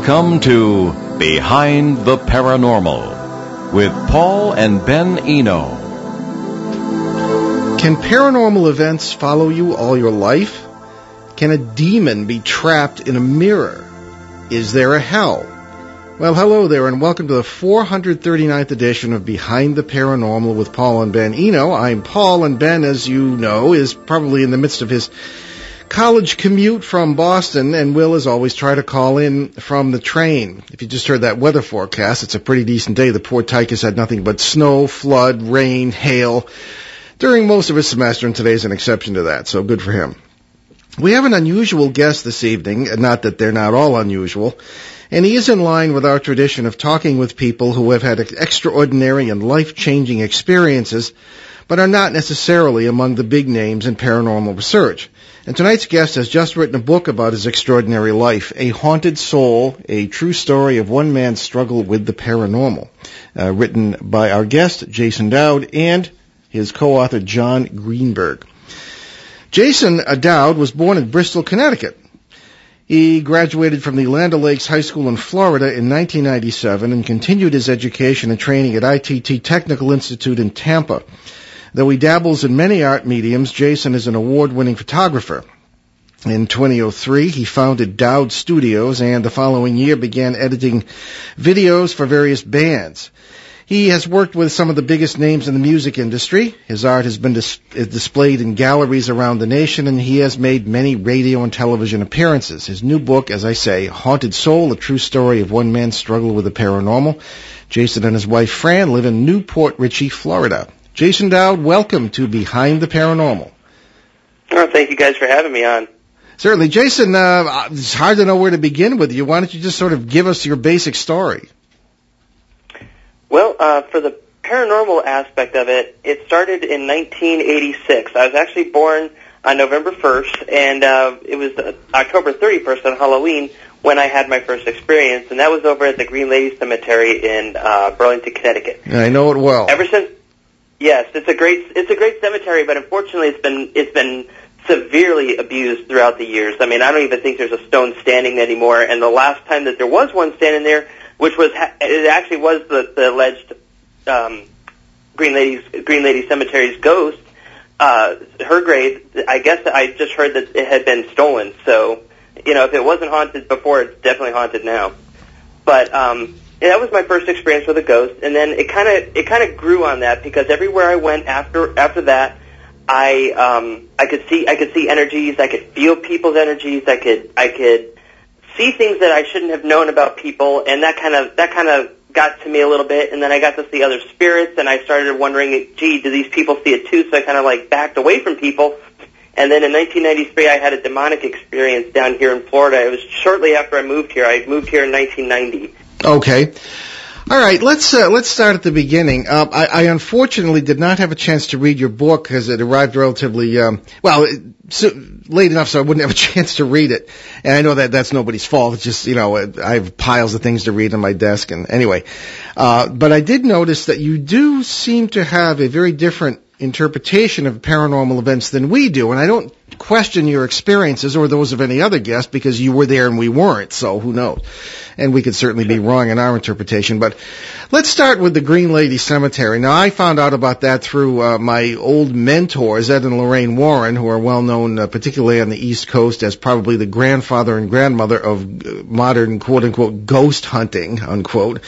Welcome to Behind the Paranormal with Paul and Ben Eno. Can paranormal events follow you all your life? Can a demon be trapped in a mirror? Is there a hell? Well, hello there, and welcome to the 439th edition of Behind the Paranormal with Paul and Ben Eno. I'm Paul, and Ben, as you know, is probably in the midst of his college commute from Boston, and will, as always, try to call in from the train. If you just heard that weather forecast, it's a pretty decent day. The poor tyke has had nothing but snow, flood, rain, hail during most of his semester, and today's an exception to that, so good for him. We have an unusual guest this evening, not that they're not all unusual, and he is in line with our tradition of talking with people who have had extraordinary and life-changing experiences, but are not necessarily among the big names in paranormal research. And tonight's guest has just written a book about his extraordinary life, A Haunted Soul, a true story of one man's struggle with the paranormal, uh, written by our guest, Jason Dowd, and his co-author, John Greenberg. Jason Dowd was born in Bristol, Connecticut. He graduated from the Land O'Lakes High School in Florida in 1997 and continued his education and training at ITT Technical Institute in Tampa. Though he dabbles in many art mediums, Jason is an award-winning photographer. In 2003, he founded Dowd Studios and the following year began editing videos for various bands. He has worked with some of the biggest names in the music industry. His art has been dis- displayed in galleries around the nation and he has made many radio and television appearances. His new book, as I say, Haunted Soul, a true story of one man's struggle with the paranormal. Jason and his wife Fran live in New Port Richey, Florida. Jason Dowd, welcome to Behind the Paranormal. Oh, thank you guys for having me on. Certainly. Jason, uh, it's hard to know where to begin with you. Why don't you just sort of give us your basic story? Well, uh, for the paranormal aspect of it, it started in 1986. I was actually born on November 1st, and uh, it was October 31st on Halloween when I had my first experience, and that was over at the Green Lady Cemetery in uh, Burlington, Connecticut. I know it well. Ever since, yes, it's a great it's a great cemetery, but unfortunately, it's been it's been severely abused throughout the years. I mean, I don't even think there's a stone standing anymore. And the last time that there was one standing there, which was it actually was the, the alleged um, Green Lady's Green Lady Cemetery's ghost. Uh, her grave, I guess I just heard that it had been stolen. So, you know, if it wasn't haunted before, it's definitely haunted now. But um, yeah, that was my first experience with a ghost, and then it kind of it kind of grew on that because everywhere I went after after that, I um, I could see I could see energies, I could feel people's energies, I could I could see things that I shouldn't have known about people, and that kind of that kind of got to me a little bit. And then I got to see other spirits, and I started wondering, gee, do these people see it too? So I kind of like backed away from people. And then in 1993, I had a demonic experience down here in Florida. It was shortly after I moved here. I moved here in 1990. Okay. All right, let's uh, let's start at the beginning. Uh, I, I, unfortunately did not have a chance to read your book because it arrived relatively um, well so, late enough, so I wouldn't have a chance to read it. And I know that that's nobody's fault. It's just you know I have piles of things to read on my desk, and anyway. Uh, but I did notice that you do seem to have a very different interpretation of paranormal events than we do, and I don't question your experiences or those of any other guest because you were there and we weren't, so who knows. And we could certainly be wrong in our interpretation. But let's start with the Green Lady Cemetery. Now, I found out about that through uh, my old mentors, Ed and Lorraine Warren, who are well known, uh, particularly on the East Coast, as probably the grandfather and grandmother of uh, modern quote unquote ghost hunting, unquote.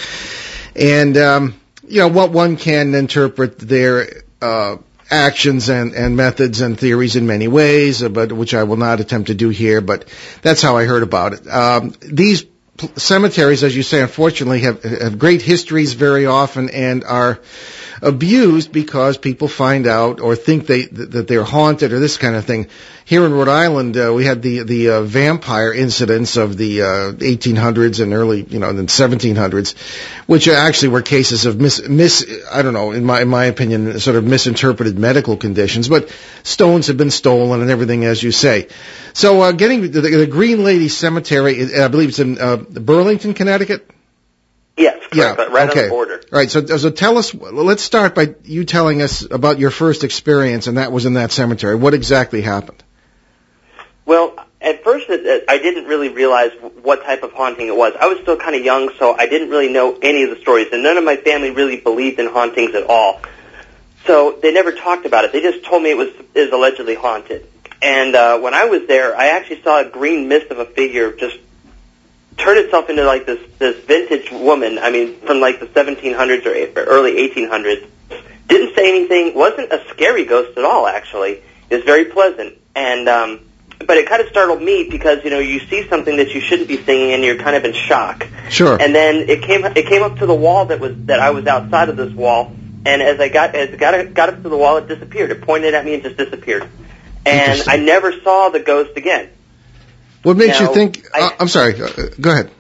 And, um, you know, what one can interpret their uh, actions and, and methods and theories in many ways, uh, but which I will not attempt to do here. But that's how I heard about it. Um, these cemeteries, as you say, unfortunately have have great histories very often and are abused because people find out or think they that they're haunted or this kind of thing. Here in Rhode Island, uh, we had the the uh, vampire incidents of the uh, 1800s and early, you know, the 1700s, which actually were cases of mis, mis I don't know, in my in my opinion, sort of misinterpreted medical conditions. But stones have been stolen and everything, as you say. So, uh, getting the, the Green Lady Cemetery, I believe it's in uh, Burlington, Connecticut. Yes, correct, yeah, but right okay. on the border. All right, so, so tell us, let's start by you telling us about your first experience, and that was in that cemetery. What exactly happened? Well, at first unfortunate that I didn't really realize what type of haunting it was. I was still kind of young, so I didn't really know any of the stories, and none of my family really believed in hauntings at all. So they never talked about it. They just told me it was is allegedly haunted. And uh, when I was there, I actually saw a green mist of a figure just turn itself into like this this vintage woman. I mean, from like the 1700s or or early 1800s. Didn't say anything. wasn't a scary ghost at all. Actually, it was very pleasant. And um, but it kind of startled me because you know you see something that you shouldn't be seeing and you're kind of in shock. Sure. And then it came it came up to the wall that was that I was outside of this wall, and as I got as it got got up to the wall, it disappeared. It pointed at me and just disappeared. And I never saw the ghost again. What makes Now, you think? I- uh, I'm sorry. Uh, go ahead.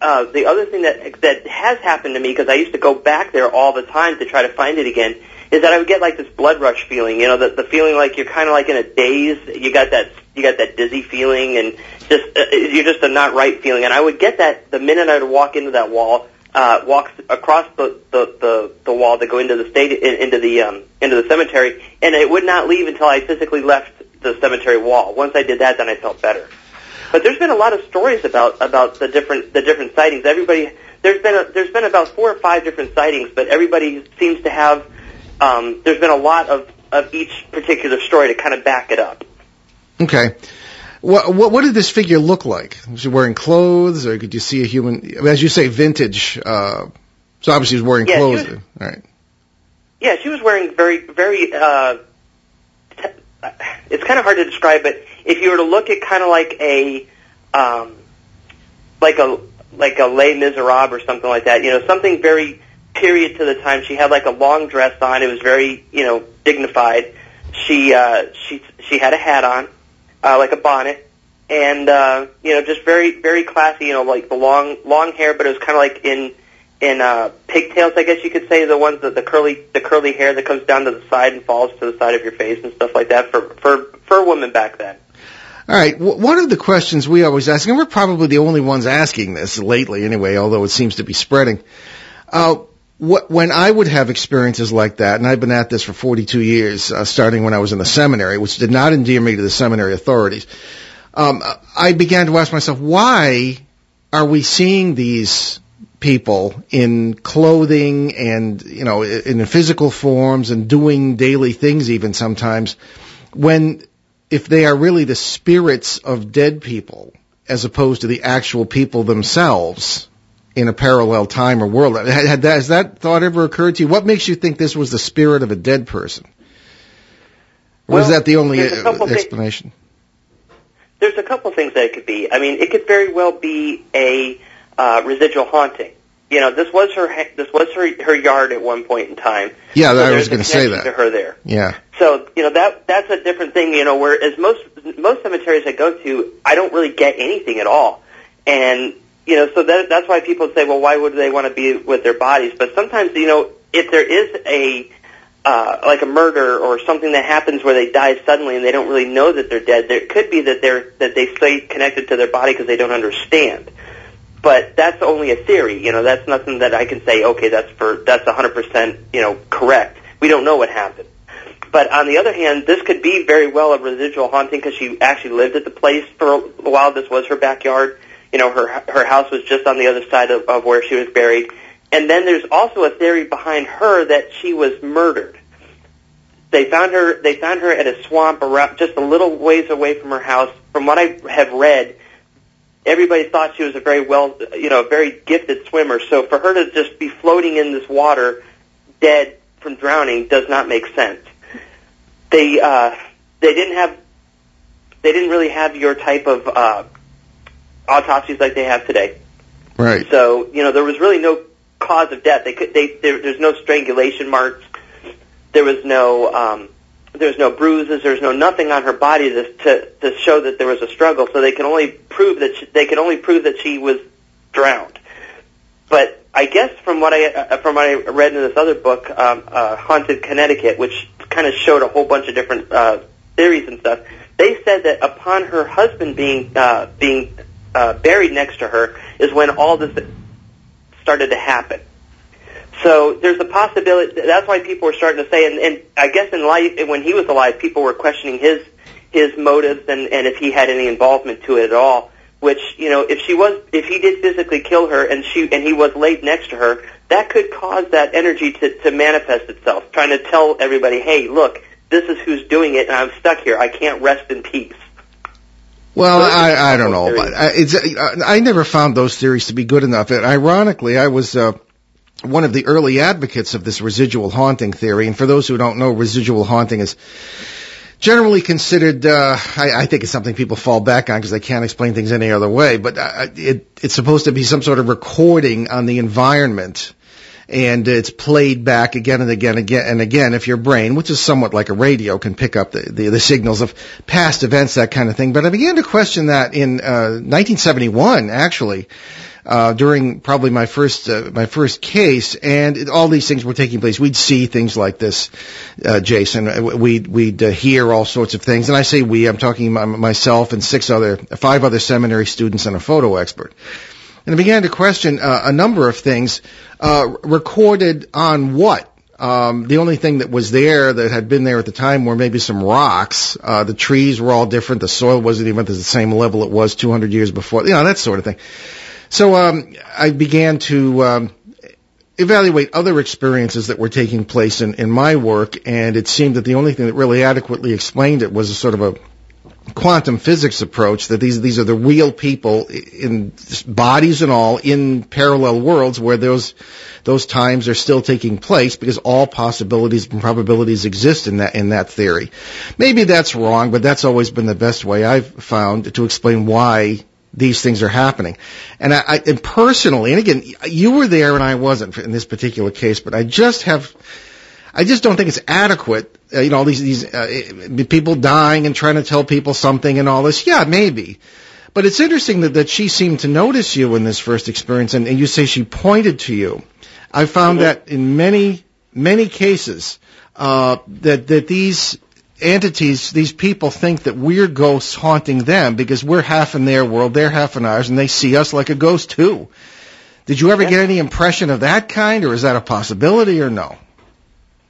Uh, the other thing that that has happened to me because I used to go back there all the time to try to find it again is that I would get like this blood rush feeling. You know, the, the feeling like you're kind of like in a daze. You got that you got that dizzy feeling and just uh, you're just a not right feeling. And I would get that the minute I would walk into that wall, uh, walk across the, the the the wall to go into the state in, into the um, into the cemetery, and it would not leave until I physically left the cemetery wall. Once I did that, then I felt better. But there's been a lot of stories about about the different the different sightings. Everybody there's been a, there's been about four or five different sightings, but everybody seems to have um, there's been a lot of of each particular story to kind of back it up. Okay. What, what what did this figure look like? Was she wearing clothes, or could you see a human? As you say, vintage. Uh, so obviously, he was wearing Yeah, clothes. was- All right. Yeah, she was wearing very very. Uh, it's kind of hard to describe, but if you were to look at kind of like a um, like a like a Les Miserables or something like that, you know, something very period to the time. She had like a long dress on. It was very you know dignified. She uh, she she had a hat on, uh, like a bonnet, and uh, you know just very very classy. You know, like the long long hair, but it was kind of like in in uh, pigtails, I guess you could say, the ones that the curly the curly hair that comes down to the side and falls to the side of your face and stuff like that for for for a woman back then. All right. One of the questions we always ask, and we're probably the only ones asking this lately, anyway, although it seems to be spreading. Uh, what, when I would have experiences like that, and I've been at this for 42 years, uh, starting when I was in the seminary, which did not endear me to the seminary authorities, um, I began to ask myself, why are we seeing these people in clothing and, you know, in physical forms and doing daily things even sometimes, when if they are really the spirits of dead people as opposed to the actual people themselves in a parallel time or world. That, has that thought ever occurred to you? What makes you think this was the spirit of a dead person? Well, that the only uh, things- explanation? There's a couple things that it could be. I mean, it could very well be a uh, residual haunting. You know, this was her ha- this was her her yard at one point in time. Yeah, So I was going to say that. to her there. Yeah. So you know that that's a different thing. You know, whereas most most cemeteries I go to, I don't really get anything at all, and you know, so that that's why people say, well, why would they want to be with their bodies? But sometimes, you know, if there is a uh, like a murder or something that happens where they die suddenly and they don't really know that they're dead, there could be that they're that they stay connected to their body because they don't understand. But that's only a theory, you know. That's nothing that I can say. Okay, that's for that's 100% you know correct. We don't know what happened. But on the other hand, this could be very well a residual haunting because she actually lived at the place for a while. This was her backyard. You know, her her house was just on the other side of, of where she was buried. And then there's also a theory behind her that she was murdered. They found her. They found her at a swamp around just a little ways away from her house. From what I have read, everybody thought she was a very well, you know, a very gifted swimmer. So for her to just be floating in this water, dead from drowning, does not make sense. They uh, they didn't have they didn't really have your type of uh, autopsies like they have today. Right. So you know there was really no cause of death. They could they there, there's no strangulation marks. There was no um, there was no bruises. There's no nothing on her body to, to to show that there was a struggle. So they can only prove that she, they can only prove that she was drowned. But I guess from what I uh, from what I read in this other book, um, uh, Haunted Connecticut, which kind of showed a whole bunch of different uh, theories and stuff, they said that upon her husband being uh, being uh, buried next to her is when all this started to happen. So there's a possibility. That's why people were starting to say, and, and I guess in life, when he was alive, people were questioning his his motives and and if he had any involvement to it at all. Which you know, if she was, if he did physically kill her and she and he was laid next to her, that could cause that energy to to manifest itself, trying to tell everybody, hey, look, this is who's doing it, and I'm stuck here. I can't rest in peace. Well, I, I don't know. But I, it's, I never found those theories to be good enough. And ironically, I was uh, one of the early advocates of this residual haunting theory. And for those who don't know, residual haunting is generally considered, uh, I, I think it's something people fall back on because they can't explain things any other way. But uh, it, it's supposed to be some sort of recording on the environment and it's played back again and again, again and again. If your brain, which is somewhat like a radio, can pick up the, the, the signals of past events, that kind of thing. But I began to question that in uh, 1971, actually. Uh, during probably my first uh, my first case, and it, all these things were taking place. We'd see things like this, uh, Jason. We'd we'd uh, hear all sorts of things, and I say we. I'm talking myself and six other, five other seminary students and a photo expert. And I began to question uh, a number of things uh, recorded on what? Um, the only thing that was there that had been there at the time were maybe some rocks. Uh, the trees were all different. The soil wasn't even at the same level it was 200 years before. You know, that sort of thing. So um, I began to um, evaluate other experiences that were taking place in, in my work, and it seemed that the only thing that really adequately explained it was a sort of a quantum physics approach that these these are the real people in bodies and all in parallel worlds where those those times are still taking place because all possibilities and probabilities exist in that in that theory. Maybe that's wrong, but that's always been the best way I've found to explain why these things are happening. And I, I and personally, and again, you were there and I wasn't in this particular case, but I just have I just don't think it's adequate. Uh, you know, all these these uh, people dying and trying to tell people something and all this. Yeah, maybe. But it's interesting that, that she seemed to notice you in this first experience, and, and you say she pointed to you. I found mm-hmm. that in many many cases uh, that that these entities, these people think that we're ghosts haunting them because we're half in their world, they're half in ours, and they see us like a ghost too. Did you ever get any impression of that kind, or is that a possibility, or no?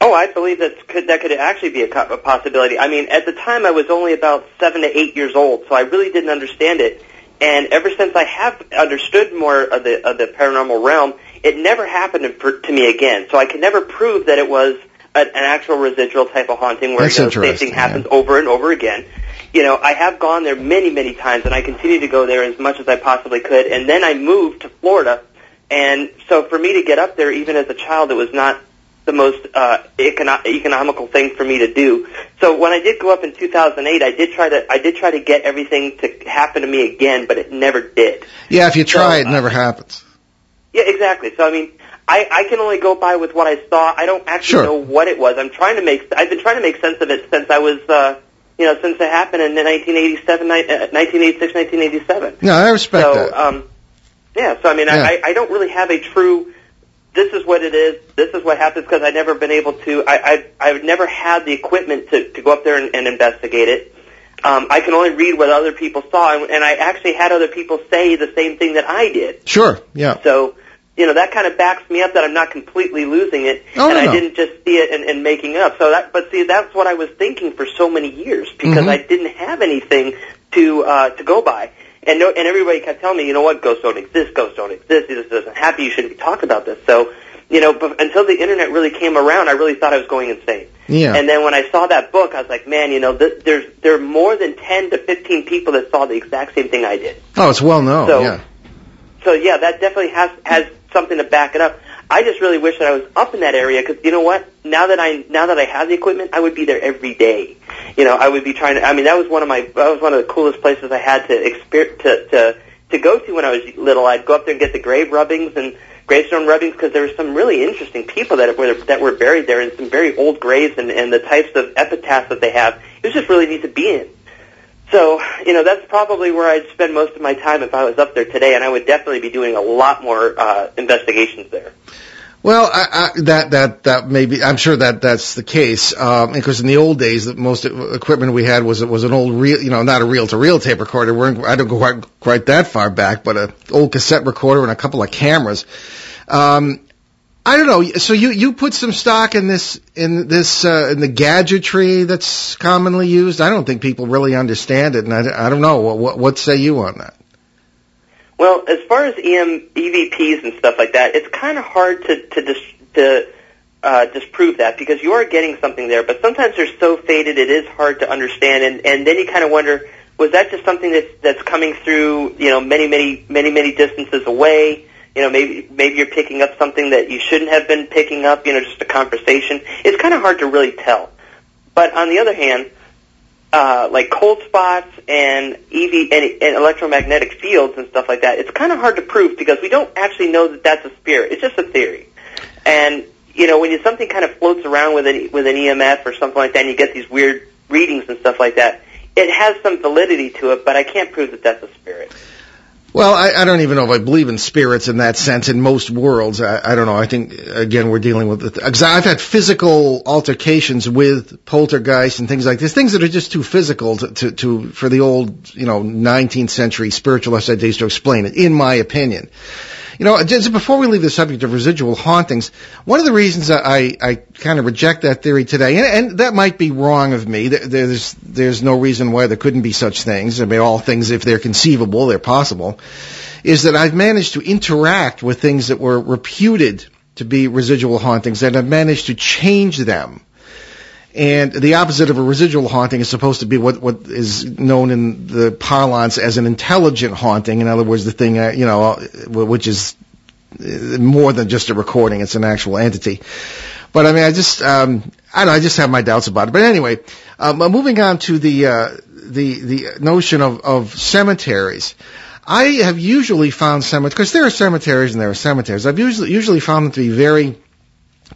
Oh, I believe that could that could actually be a, a possibility. I mean, at the time I was only about seven to eight years old, so I really didn't understand it. And ever since I have understood more of the of the paranormal realm, it never happened to, me again. So I can never prove that it was an actual residual type of haunting where you know, the same thing happens yeah. over and over again. You know, I have gone there many, many times, and I continue to go there as much as I possibly could. And then I moved to Florida, and so for me to get up there, even as a child, it was not the most uh, econo- economical thing for me to do. So when I did go up in 2008, I did try to I did try to get everything to happen to me again, but it never did. Yeah, if you try, so, it never happens. Yeah, exactly. So I mean, I I can only go by with what I saw. I don't actually sure. know what it was. I'm trying to make I've been trying to make sense of it since I was. uh you know, since it happened in 1987, 1986, 1987. No, I respect so, that. Um, yeah, so I mean, yeah. I, I don't really have a true this is what it is. This is what happens because I've never been able to. I, I I've never had the equipment to to go up there and, and investigate it. Um, I can only read what other people saw, and, and I actually had other people say the same thing that I did. Sure. Yeah. So you know that kind of backs me up that I'm not completely losing it, oh, and no, I no. didn't just see it and, and making up. So that, but see, that's what I was thinking for so many years because Mhm. I didn't have anything to uh, to go by. And no, and everybody kept telling me, you know what, ghosts don't exist, ghosts don't exist, this doesn't happen, you shouldn't be talking about this. So you know, but until the internet really came around, I really thought I was going insane. Yeah. And then when I saw that book, I was like, man, you know, th- there's there are more than ten to fifteen people that saw the exact same thing I did. Oh, it's well known. So- yeah. So yeah, that definitely has has something to back it up. I just really wish that I was up in that area because you know what? Now that I now that I have the equipment, I would be there every day. You know, I would be trying to. I mean, that was one of my that was one of the coolest places I had to exper- to to to go to when I was little. I'd go up there and get the grave rubbings and gravestone rubbings because there were some really interesting people that were that were buried there in some very old graves and and the types of epitaphs that they have. It was just really neat to be in. So, you know, that's probably where I'd spend most of my time if I was up there today, and I would definitely be doing a lot more uh, investigations there. Well, I, I, that that that maybe I'm sure that that's the case. Um, because in the old days, the most equipment we had was was an old reel, you know, not a reel to reel tape recorder. We're, I don't go quite quite that far back, but an old cassette recorder and a couple of cameras. Um, I don't know. So you you put some stock in this in this uh, in the gadgetry that's commonly used. I don't think people really understand it, and I, I don't know. What, what say you on that? Well, as far as EM EVPs and stuff like that, it's kind of hard to to dis, to uh, disprove that because you are getting something there, but sometimes they're so faded it is hard to understand, and and then you kind of wonder was that just something that's that's coming through you know many many many many distances away you know maybe maybe you're picking up something that you shouldn't have been picking up you know just a conversation. It's kind of hard to really tell. But on the other hand uh, like cold spots and EV and, and electromagnetic fields and stuff like that it's kind of hard to prove because we don't actually know that that's a spirit. It's just a theory. And you know when you, something kind of floats around with an with an EMF or something like that and you get these weird readings and stuff like that it has some validity to it, but I can't prove that that's a spirit. Well, I, I don't even know if I believe in spirits in that sense. In most worlds, I, I don't know. I think again we're dealing with. Because I've had physical altercations with poltergeists and things like this, things that are just too physical to, to, to for the old, you know, 19th century spiritualist ideas to explain it. In my opinion, you know, just before we leave the subject of residual hauntings, one of the reasons I, I kind of reject that theory today, and, and that might be wrong of me. There's there's no reason why there couldn't be such things. I mean, all things, if they're conceivable, they're possible. Is that I've managed to interact with things that were reputed to be residual hauntings, and I've managed to change them and the opposite of a residual haunting is supposed to be what, what is known in the parlance as an intelligent haunting. In other words, the thing, uh, you know, uh, which is uh, more than just a recording. It's an actual entity. But I mean, I just, um, I don't know, I just have my doubts about it. But anyway, um, moving on to the, uh, the, the notion of, of cemeteries. I have usually found cemeteries, because there are cemeteries and there are cemeteries. I've usually, usually found them to be very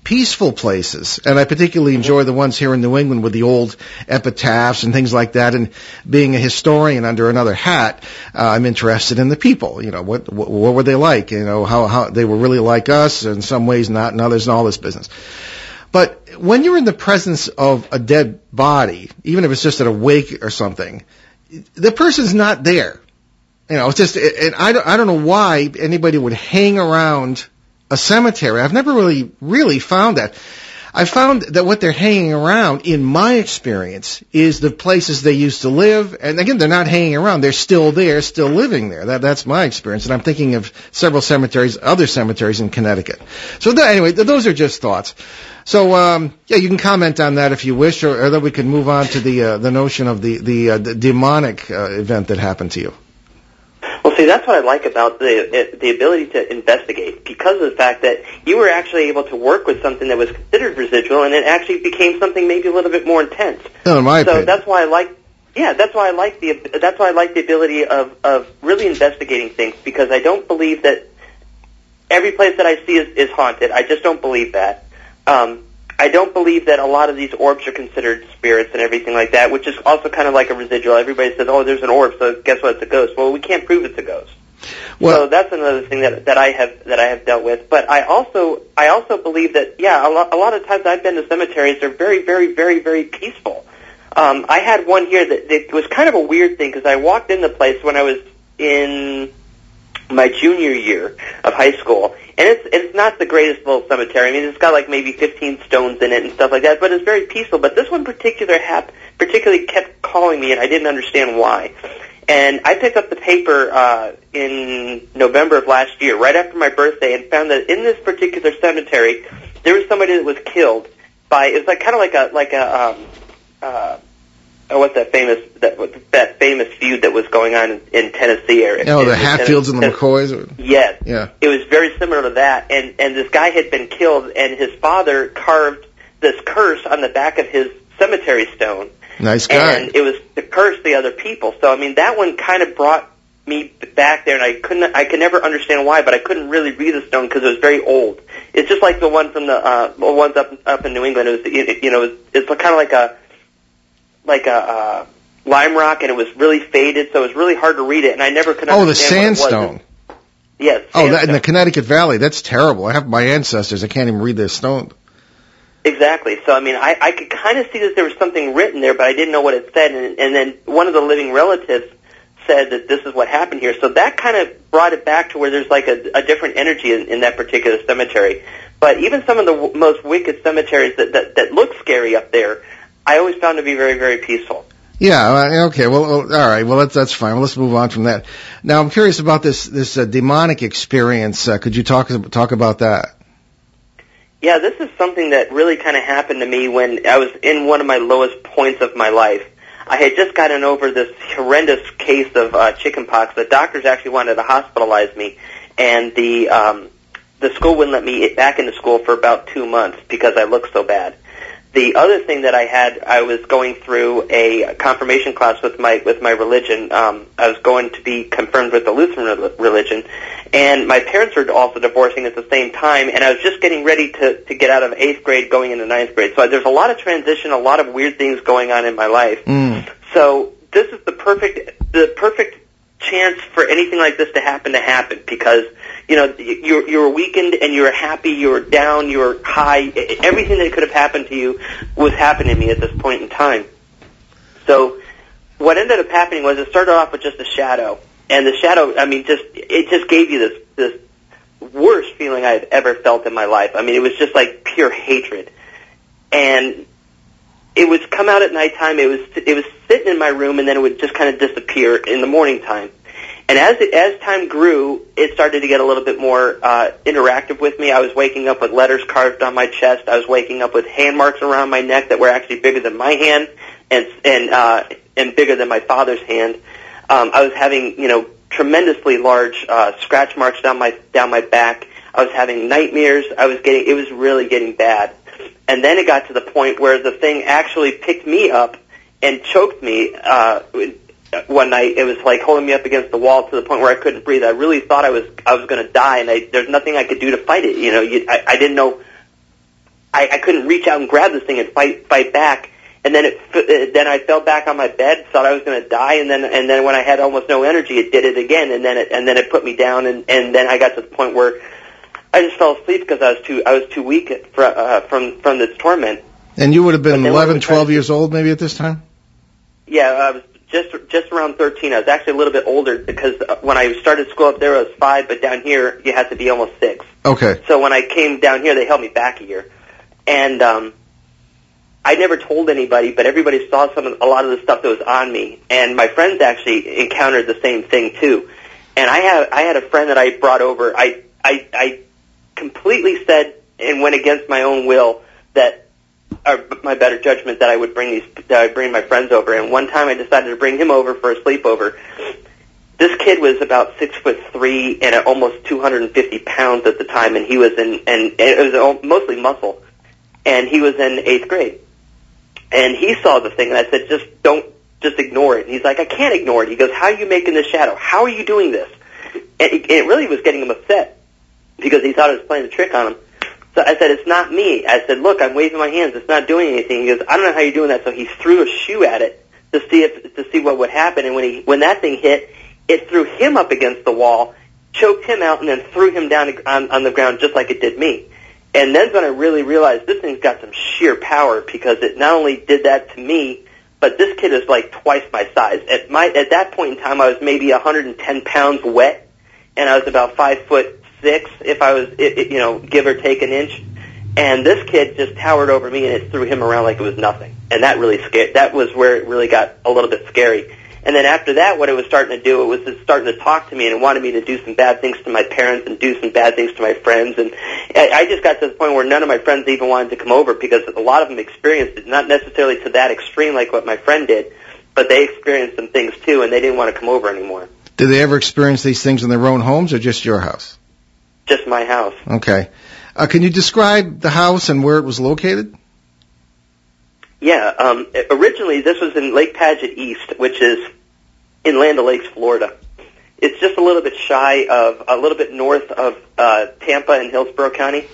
peaceful places. And I particularly enjoy the ones here in New England with the old epitaphs and things like that. And being a historian under another hat, uh, I'm interested in the people. You know, what, what, what were they like? You know, how, how they were really like us in some ways, not in others, and all this business. But when you're in the presence of a dead body, even if it's just at a wake or something, the person's not there. You know, it's just, and I don't, I don't know why anybody would hang around a cemetery. I've never really, really found that. I found that what they're hanging around, in my experience, is the places they used to live. And again, they're not hanging around; they're still there, still living there. That, that's my experience. And I'm thinking of several cemeteries, other cemeteries in Connecticut. So th- anyway, th- those are just thoughts. So um, yeah, you can comment on that if you wish, or, or then we can move on to the uh, the notion of the the, uh, the demonic uh, event that happened to you. Well, see, that's what I like about the the ability to investigate because of the fact that you were actually able to work with something that was considered residual, and it actually became something maybe a little bit more intense. No, in my so opinion. that's why I like. Yeah, that's why I like the that's why I like the ability of of really investigating things because I don't believe that every place that I see is, is haunted. I just don't believe that. Um, I don't believe that a lot of these orbs are considered spirits and everything like that, which is also kind of like a residual. Everybody says, "Oh, there's an orb, so guess what? It's a ghost." Well, we can't prove it's a ghost. Well, so that's another thing that that I have that I have dealt with. But I also I also believe that yeah, a lot, a lot of times I've been to cemeteries. They're very very very very peaceful. Um, I had one here that it was kind of a weird thing because I walked in the place when I was in my junior year of high school, and it's it's not the greatest little cemetery. I mean, it's got like maybe 15 stones in it and stuff like that, but it's very peaceful. But this one particular hap particularly kept calling me, and I didn't understand why. And I picked up the paper uh, in November of last year, right after my birthday, and found that in this particular cemetery, there was somebody that was killed by. It was like kind of like a like a um, uh, what's that famous that that famous feud that was going on in, in Tennessee area? Oh, the Hatfields and the McCoys. Or, Yes. yeah. It was very similar to that, and and this guy had been killed, and his father carved this curse on the back of his cemetery stone, Nice guy. and it was to curse the other people. So I mean, that one kind of brought me back there, and I couldn't, I could never understand why, but I couldn't really read the stone because it was very old. It's just like the one from the uh, the ones up up in New England. It was, you you know, it's, it's kind of like a like a. Uh, Lime rock, and it was really faded, so it was really hard to read it, and I never could oh, the understand what it was. sandstone. Yes. Oh, that in the Connecticut Valley. That's terrible. I have my ancestors. I can't even read their stone. Exactly. So I mean, I, I could kind of see that there was something written there, but I didn't know what it said. And, and then one of the living relatives said that this is what happened here. So that kind of brought it back to where there's like a, a different energy in, in that particular cemetery. But even some of the w- most wicked cemeteries that, that that look scary up there, I always found to be very very peaceful. Yeah. uh, Okay. Well, well, all right. Well, that's that's fine. Well, let's move on from that. Now, I'm curious about this this uh, demonic experience. Uh, could you talk talk about that? Yeah, this is something that really kind of happened to me when I was in one of my lowest points of my life. I had just gotten over this horrendous case of uh, chickenpox. The doctors actually wanted to hospitalize me, and the um, the school wouldn't let me back into school for about two months because I looked so bad. The other thing that I had, I was going through a confirmation class with my with my religion. Um, I was going to be confirmed with the Lutheran rel- religion, and my parents were also divorcing at the same time. And I was just getting ready to to get out of eighth grade, going into ninth grade. So there's a lot of transition, a lot of weird things going on in my life. Mm. So this is the perfect the perfect chance for anything like this to happen to happen because you know you're you're weakened and you're happy, you're down, you're high. Everything that could have happened to you was happening to me at this point in time. So what ended up happening was it started off with just a shadow, and the shadow, I mean, just it just gave you this this worst feeling I've ever felt in my life. I mean, it was just like pure hatred, and it would come out at nighttime. It was it was sitting in my room, and then it would just kind of disappear in the morning time. And as it, as time grew, it started to get a little bit more uh, interactive with me. I was waking up with letters carved on my chest. I was waking up with hand marks around my neck that were actually bigger than my hand and and uh, and bigger than my father's hand. Um, I was having you know tremendously large uh, scratch marks down my down my back. I was having nightmares. I was getting it was really getting bad. And then it got to the point where the thing actually picked me up and choked me uh, one night. It was like holding me up against the wall to the point where I couldn't breathe. I really thought I was I was going to die, and I, there's nothing I could do to fight it. You know, you, I, I didn't know. I, I couldn't reach out and grab this thing and fight fight back. And then it f- then I fell back on my bed, thought I was going to die, and then and then when I had almost no energy, it did it again, and then it and then it put me down, and and then I got to the point where I just fell asleep because I was too I was too weak fr- uh, from from this torment. And you would have been But then when 11, 12 years old maybe at this time? Yeah, I was just just around 13. I was actually a little bit older because uh, when I started school up there, I was five, but down here you had to be almost six. Okay. So when I came down here, they held me back a year, and um, I never told anybody, but everybody saw some of, a lot of the stuff that was on me, and my friends actually encountered the same thing too. And I had I had a friend that I brought over. I I, I completely said and went against my own will that or my better judgment that I would bring these that I would bring my friends over. And one time I decided to bring him over for a sleepover. This kid was about six foot three and almost 250 pounds at the time, and he was in and, it was mostly muscle, and he was in eighth grade. And he saw the thing, and I said, just don't, just ignore it. And he's like, I can't ignore it. He goes, How are you making this shadow? How are you doing this? And it really was getting him upset because he thought I was playing a trick on him. So I said, it's not me. I said, look, I'm waving my hands. It's not doing anything. He goes, I don't know how you're doing that. So he threw a shoe at it to see if to see what would happen. And when he when that thing hit, it threw him up against the wall, choked him out, and then threw him down on, on the ground just like it did me. And then when I really realized this thing's got some sheer power because it not only did that to me, but this kid is like twice my size. At my at that point in time, I was maybe 110 pounds wet, and I was about five foot six, if I was, it, it, you know, give or take an inch. And this kid just towered over me, and it threw him around like it was nothing. And that really scared. That was where it really got a little bit scary. And then after that, what it was starting to do, it was just starting to talk to me and it wanted me to do some bad things to my parents and do some bad things to my friends. And I just got to the point where none of my friends even wanted to come over because a lot of them experienced it, not necessarily to that extreme like what my friend did, but they experienced some things too, and they didn't want to come over anymore. Did they ever experience these things in their own homes or just your house? Just my house. Okay. Uh, can you describe the house and where it was located? Yeah, um, originally this was in Lake Padgett East, which is in Land O'Lakes, Florida. It's just a little bit shy of, a little bit north of uh, Tampa and Hillsborough County.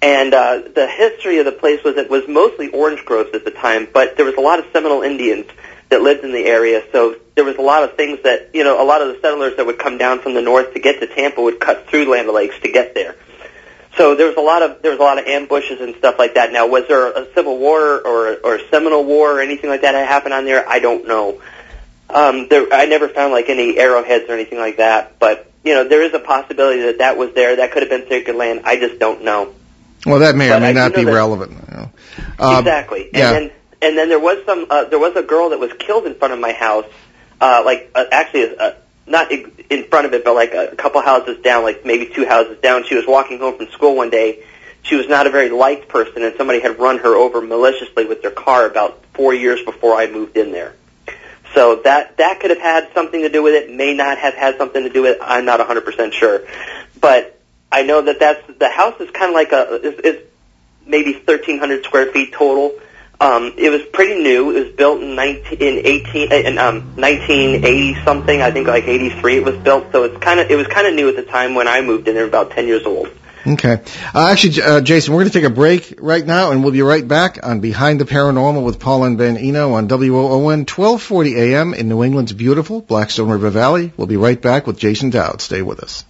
And uh, the history of the place was it was mostly orange groves at the time, but there was a lot of Seminole Indians that lived in the area. So there was a lot of things that you know, a lot of the settlers that would come down from the north to get to Tampa would cut through Land O'Lakes to get there. So there was a lot of there was a lot of ambushes and stuff like that. Now, was there a civil war or or a Seminole War or anything like that that happened on there? I don't know. Um, there, I never found like any arrowheads or anything like that. But you know, there is a possibility that that was there. That could have been sacred land. I just don't know. Well, that may or may not be relevant. You know. um, exactly. And yeah. then and then there was some uh, there was a girl that was killed in front of my house, uh, like uh, actually uh, not in front of it, but like a couple houses down, like maybe two houses down. She was walking home from school one day. She was not a very liked person, and somebody had run her over maliciously with their car about four years before I moved in there. So that that could have had something to do with it. May not have had something to do with it. I'm not 100% sure, but I know that that's the house is kind of like a is maybe 1,300 square feet total. Um, it was pretty new. It was built in 19 in 18 in um, 1980 something. I think like 83 it was built. So it's kind of it was kind of new at the time when I moved in. There, about 10 years old. Okay. Uh, actually, uh, Jason, we're going to take a break right now, and we'll be right back on Behind the Paranormal with Paul and Ben Eno on WOON 1240 AM in New England's beautiful Blackstone River Valley. We'll be right back with Jason Dowd. Stay with us.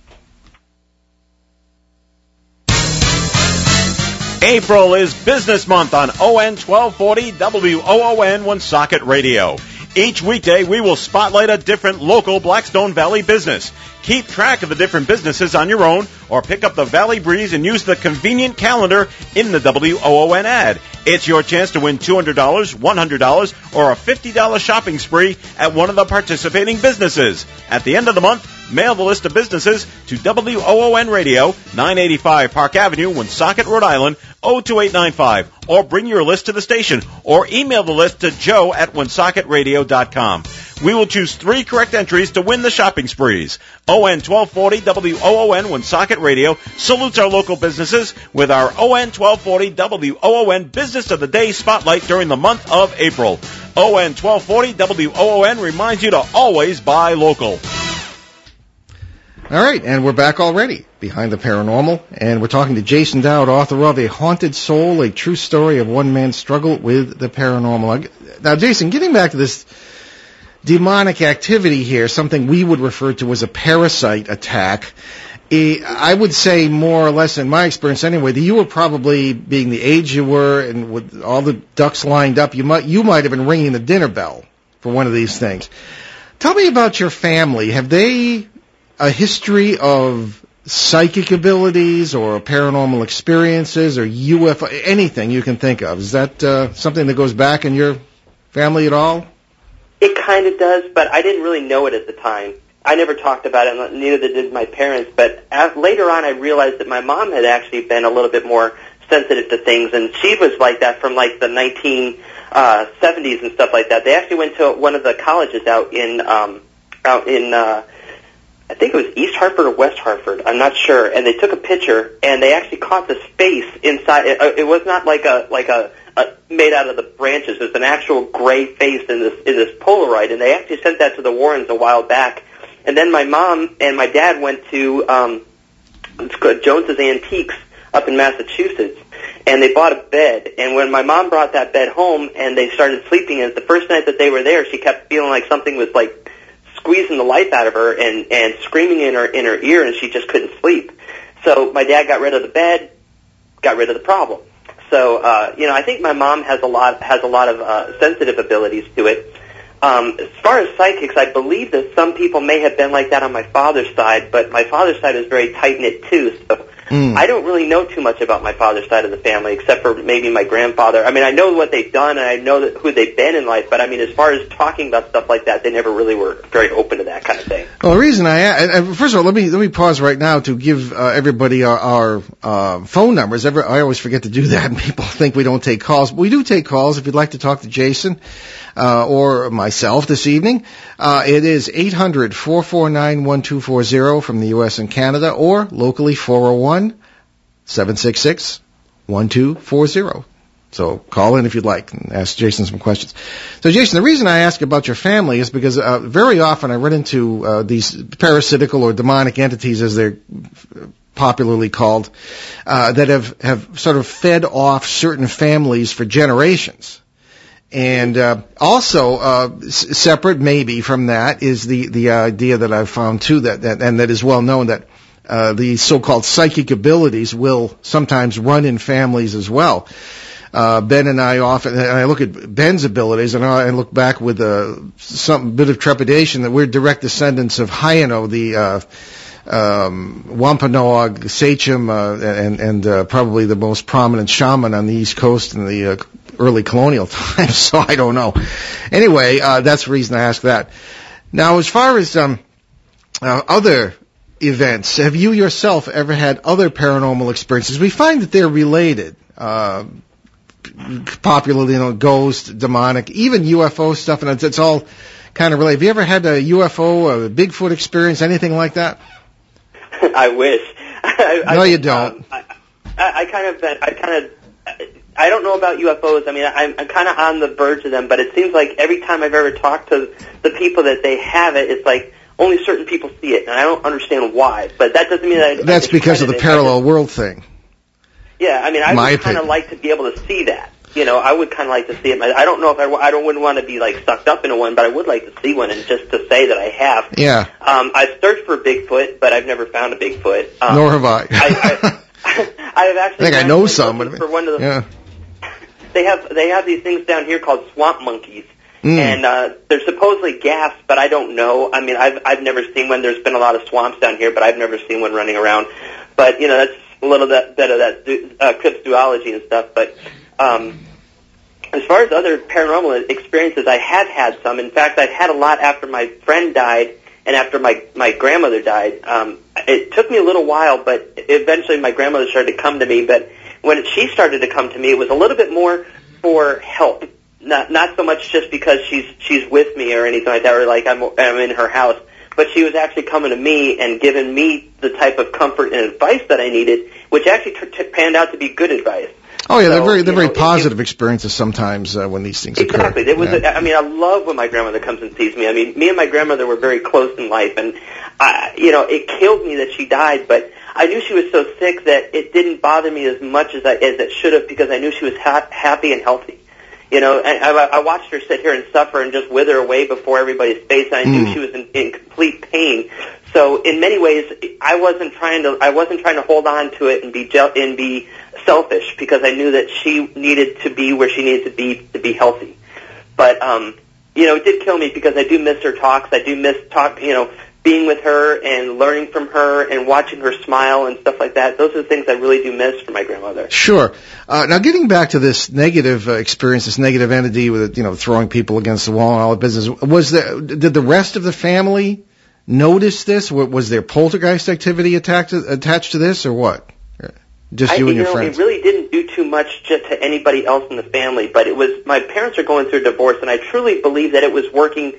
April is Business Month on ON 1240 WOON Woonsocket Radio. Each weekday, we will spotlight a different local Blackstone Valley business. Keep track of the different businesses on your own or pick up the Valley Breeze and use the convenient calendar in the WOON ad. It's your chance to win $200, $100, or a $50 shopping spree at one of the participating businesses. At the end of the month, mail the list of businesses to WOON Radio, 985 Park Avenue, Woonsocket, Rhode Island, 02895, or bring your list to the station, or email the list to joe at woonsocketradio.com. We will choose three correct entries to win the shopping sprees. ON 1240 WOON Woonsocket Radio salutes our local businesses with our ON 1240 WOON Business of the Day Spotlight during the month of April. ON 1240 WOON reminds you to always buy local. All right, and we're back already behind the paranormal, and we're talking to Jason Dowd, author of A Haunted Soul, a true story of one man's struggle with the paranormal. Now, Jason, getting back to this demonic activity here, something we would refer to as a parasite attack. Eh, I would say more or less in my experience anyway, that you were probably being the age you were and with all the ducks lined up, you might, you might have been ringing the dinner bell for one of these things. Tell me about your family. Have they a history of psychic abilities or paranormal experiences or UFO, anything you can think of? Is that uh, something that goes back in your family at all? It kind of does, but I didn't really know it at the time. I never talked about it, neither did my parents. But as, later on, I realized that my mom had actually been a little bit more sensitive to things, and she was like that from like the 1970s uh, and stuff like that. They actually went to one of the colleges out in um, out in uh, I think it was East Hartford or West Hartford. I'm not sure. And they took a picture, and they actually caught the space inside. It, uh, it was not like a like a uh, made out of the branches. It's an actual gray face in this in this Polaroid, and they actually sent that to the Warrens a while back. And then my mom and my dad went to um, it's called Jones's Antiques up in Massachusetts, and they bought a bed. And when my mom brought that bed home and they started sleeping in it, the first night that they were there, she kept feeling like something was like squeezing the life out of her and and screaming in her in her ear, and she just couldn't sleep. So my dad got rid of the bed, got rid of the problem. So uh, you know, I think my mom has a lot has a lot of uh, sensitive abilities to it. Um, as far as psychics, I believe that some people may have been like that on my father's side, but my father's side is very tight knit too. So Mm. I don't really know too much about my father's side of the family, except for maybe my grandfather. I mean, I know what they've done, and I know that, who they've been in life. But I mean, as far as talking about stuff like that, they never really were very open to that kind of thing. Well, the reason I and first of all, let me let me pause right now to give uh, everybody our, our uh, phone numbers. Every, I always forget to do that, and people think we don't take calls. But we do take calls. If you'd like to talk to Jason uh, or myself this evening. Uh, it is 800-449-1240 from the U.S. and Canada or locally 401-766-1240. So call in if you'd like and ask Jason some questions. So Jason, the reason I ask about your family is because uh, very often I run into uh, these parasitical or demonic entities, as they're popularly called, uh, that have have sort of fed off certain families for generations. And uh, also uh, s- separate, maybe from that, is the the idea that I've found too that, that and that is well known that uh, the so-called psychic abilities will sometimes run in families as well. Uh, ben and I often, and I look at Ben's abilities, and I look back with a some bit of trepidation that we're direct descendants of Hyeno, the uh, um, Wampanoag, Sachem, uh, and and uh, probably the most prominent shaman on the East Coast in the uh, early colonial times. So I don't know. Anyway, uh, that's the reason I ask that. Now, as far as um, uh, other events, have you yourself ever had other paranormal experiences? We find that they're related. Uh, popularly, you know, ghost, demonic, even UFO stuff, and it's, it's all kind of related. Have you ever had a UFO, a Bigfoot experience, anything like that? I wish. I, no, I, you don't. Um, I, I kind of, I kind of, I don't know about UFOs. I mean, I'm, I'm kind of on the verge of them, but it seems like every time I've ever talked to the people that they have it, it's like only certain people see it, and I don't understand why. But that doesn't mean that I, that's I because of the parallel world thing. Yeah, I mean, I My would kind of like to be able to see that. You know, I would kind of like to see it. I don't know if I, I don't wouldn't want to be like sucked up into one, but I would like to see one, and just to say that I have. Yeah, Um, I've searched for Bigfoot, but I've never found a Bigfoot. Um, nor have I. I, I, I have I actually. think I know some, but for one of the. yeah. They have they have these things down here called swamp monkeys, Mm. and uh, they're supposedly gas, but I don't know. I mean, I've I've never seen one. There's been a lot of swamps down here, but I've never seen one running around. But you know, that's a little bit, bit of that uh, cryptozoology and stuff. But um, as far as other paranormal experiences, I have had some. In fact, I've had a lot after my friend died and after my my grandmother died. Um, it took me a little while, but eventually my grandmother started to come to me. But when she started to come to me, it was a little bit more for help, not not so much just because she's she's with me or anything like that, or like I'm I'm in her house. But she was actually coming to me and giving me the type of comfort and advice that I needed, which actually t- t- panned out to be good advice. Oh yeah, they're very they're very know, it- positive experiences sometimes uh, when these things Exactly. occur. It was. Yeah. I mean, I love when my grandmother comes and sees me. I mean, me and my grandmother were very close in life, and I, you know, it killed me that she died. But I knew she was so sick that it didn't bother me as much as I, as it should have because I knew she was ha- happy and healthy. You know, and I, I watched her sit here and suffer and just wither away before everybody's face. I knew Mm. she was in, in complete pain. So in many ways, I wasn't trying to. I wasn't trying to hold on to it and be je- and be selfish because I knew that she needed to be where she needed to be to be healthy. But um, you know, it did kill me because I do miss her talks. I do miss talk. You know, being with her and learning from her and watching her smile and stuff like that. Those are the things I really do miss from my grandmother. Sure. Uh, now, getting back to this negative uh, experience, this negative entity with you know throwing people against the wall and all the business, was there? Did the rest of the family notice this? Wa- Was there poltergeist activity attacked, attached to this, or what? Just I, you and your know, friends. It really didn't do too much just to anybody else in the family, but it was my parents are going through a divorce, and I truly believe that it was working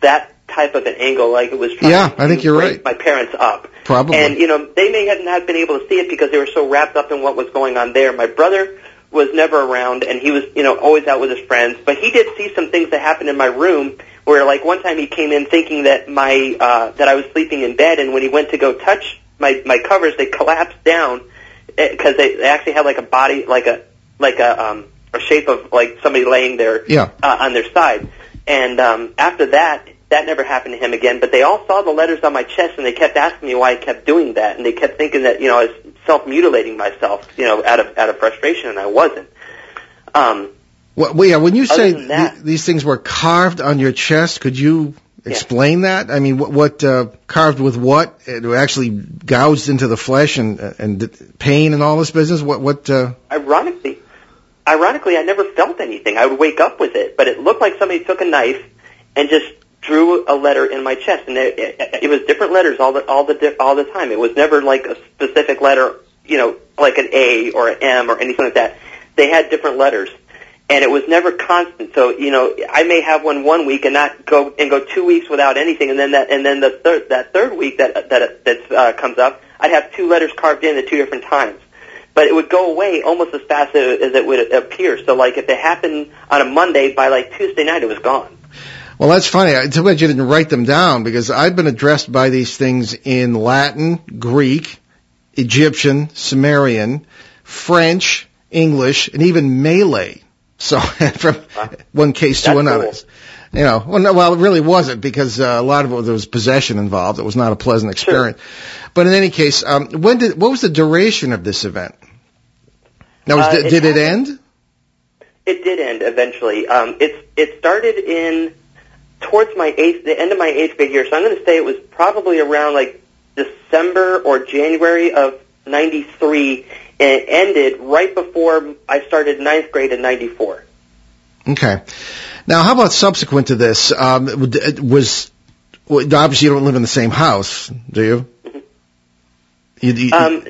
that type of an angle, like it was. Trying Yeah, to I think you're right. My parents up, Probably. and you know they may have not been able to see it because they were so wrapped up in what was going on there. My brother was never around, and he was you know always out with his friends, but he did see some things that happened in my room. Where like one time he came in thinking that my uh, that I was sleeping in bed, and when he went to go touch my my covers, they collapsed down because they, they actually had like a body, like a like a um, a shape of like somebody laying there Yeah. uh, on their side. And um, after that, that never happened to him again. But they all saw the letters on my chest, and they kept asking me why I kept doing that, and they kept thinking that you know I was self mutilating myself, you know, out of out of frustration, and I wasn't. Um, Well, yeah, when you say that- th- these things were carved on your chest, could you explain that? I mean, what, what uh, carved with what? It actually gouged into the flesh and and pain and all this business. What what? Uh, ironically, ironically, I never felt anything. I would wake up with it, but it looked like somebody took a knife and just drew a letter in my chest, and it, it, it was different letters all the all the all the time. It was never like a specific letter, you know, like an A or an M or anything like that. They had different letters, and it was never constant. So you know, I may have one one week and not go and go two weeks without anything, and then that and then the third that third week that that that uh, comes up, I'd have two letters carved in at two different times but it would go away almost as fast as it would appear. So, like, if it happened on a Monday, by like Tuesday night, it was gone. well, that's funny. I'm too glad you didn't write them down because I've been addressed by these things in Latin, Greek, Egyptian, Sumerian, French, English, and even Malay. So from one case to That's another. cool. You know, well, no, well, it really wasn't because uh, a lot of it there was possession involved. It was not a pleasant experience. But in any case, um, when did what was the duration of this event? Now, was, Uh, did, it did it end? It did end eventually. Um, it's it started in towards my eighth, the end of my eighth grade year. So I'm going to say it was probably around like December or January of 93, and it ended right before I started ninth grade in 94. Okay. Now, how about subsequent to this? Um, was well, obviously you don't live in the same house, do you? Mm-hmm. you, you Um,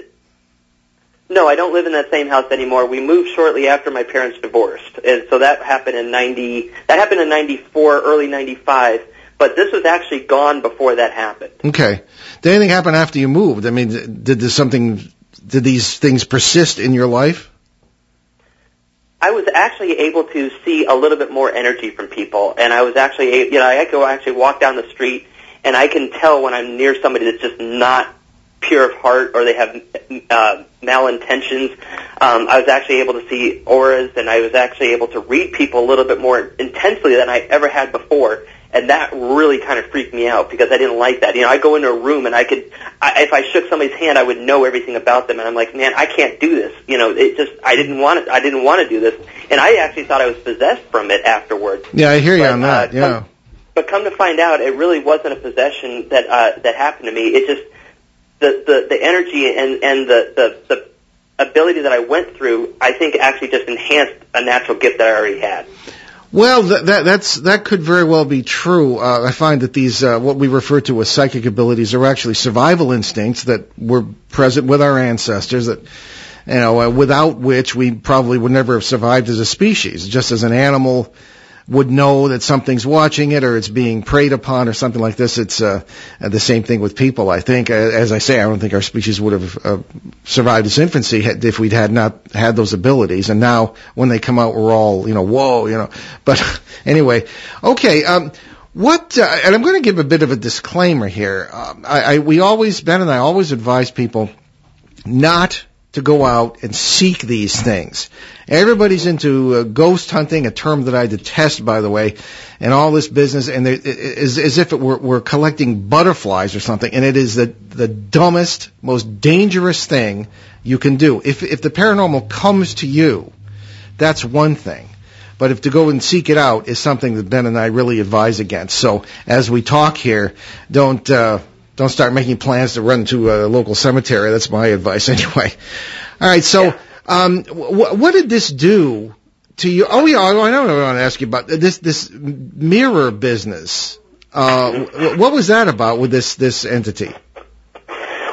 no, I don't live in that same house anymore. We moved shortly after my parents divorced, and so that happened in 90. That happened in 94, early 95. But this was actually gone before that happened. okay. Did anything happen after you moved? I mean, did there something? Did these things persist in your life? I was actually able to see a little bit more energy from people, and I was actually, you know, I could actually walk down the street, and I can tell when I'm near somebody that's just not pure of heart or they have uh, malintentions. Um, I was actually able to see auras, and I was actually able to read people a little bit more intensely than I ever had before. And that really kind of freaked me out because I didn't like that. You know, I go into a room and I could, I, if I shook somebody's hand, I would know everything about them, and I'm like, man, I can't do this. You know, it just, I didn't want it. I didn't want to do this, and I actually thought I was possessed from it afterwards. Yeah, I hear you But, on that. uh, yeah. come- But come to find out, it really wasn't a possession that uh, that happened to me. It just the the, the energy and and the, the the ability that I went through, I think, actually just enhanced a natural gift that I already had. Well, that, that that's that could very well be true. Uh, I find that these uh, what we refer to as psychic abilities are actually survival instincts that were present with our ancestors. That you know, uh, without which we probably would never have survived as a species. Just as an animal would know that something's watching it or it's being preyed upon or something like this. It's uh, the same thing with people. I think, as I say, I don't think our species would have uh, survived its infancy if we'd had not had those abilities. And now, when they come out, we're all, you know, whoa, you know. But anyway, okay. Um, what? Uh, and I'm going to give a bit of a disclaimer here. Um, I, I, we always, Ben and I always advise people not to go out and seek these things. Everybody's into uh, ghost hunting, a term that I detest, by the way, and all this business, and it is as if it were, were collecting butterflies or something. And it is the the dumbest, most dangerous thing you can do. If if the paranormal comes to you, that's one thing. But if to go and seek it out is something that Ben and I really advise against. So as we talk here, don't uh, don't start making plans to run to a local cemetery. That's my advice anyway. All right. So um, wh- what did this do to you? Oh yeah, I know. what I want to ask you about this this mirror business. Uh, what was that about with this this entity?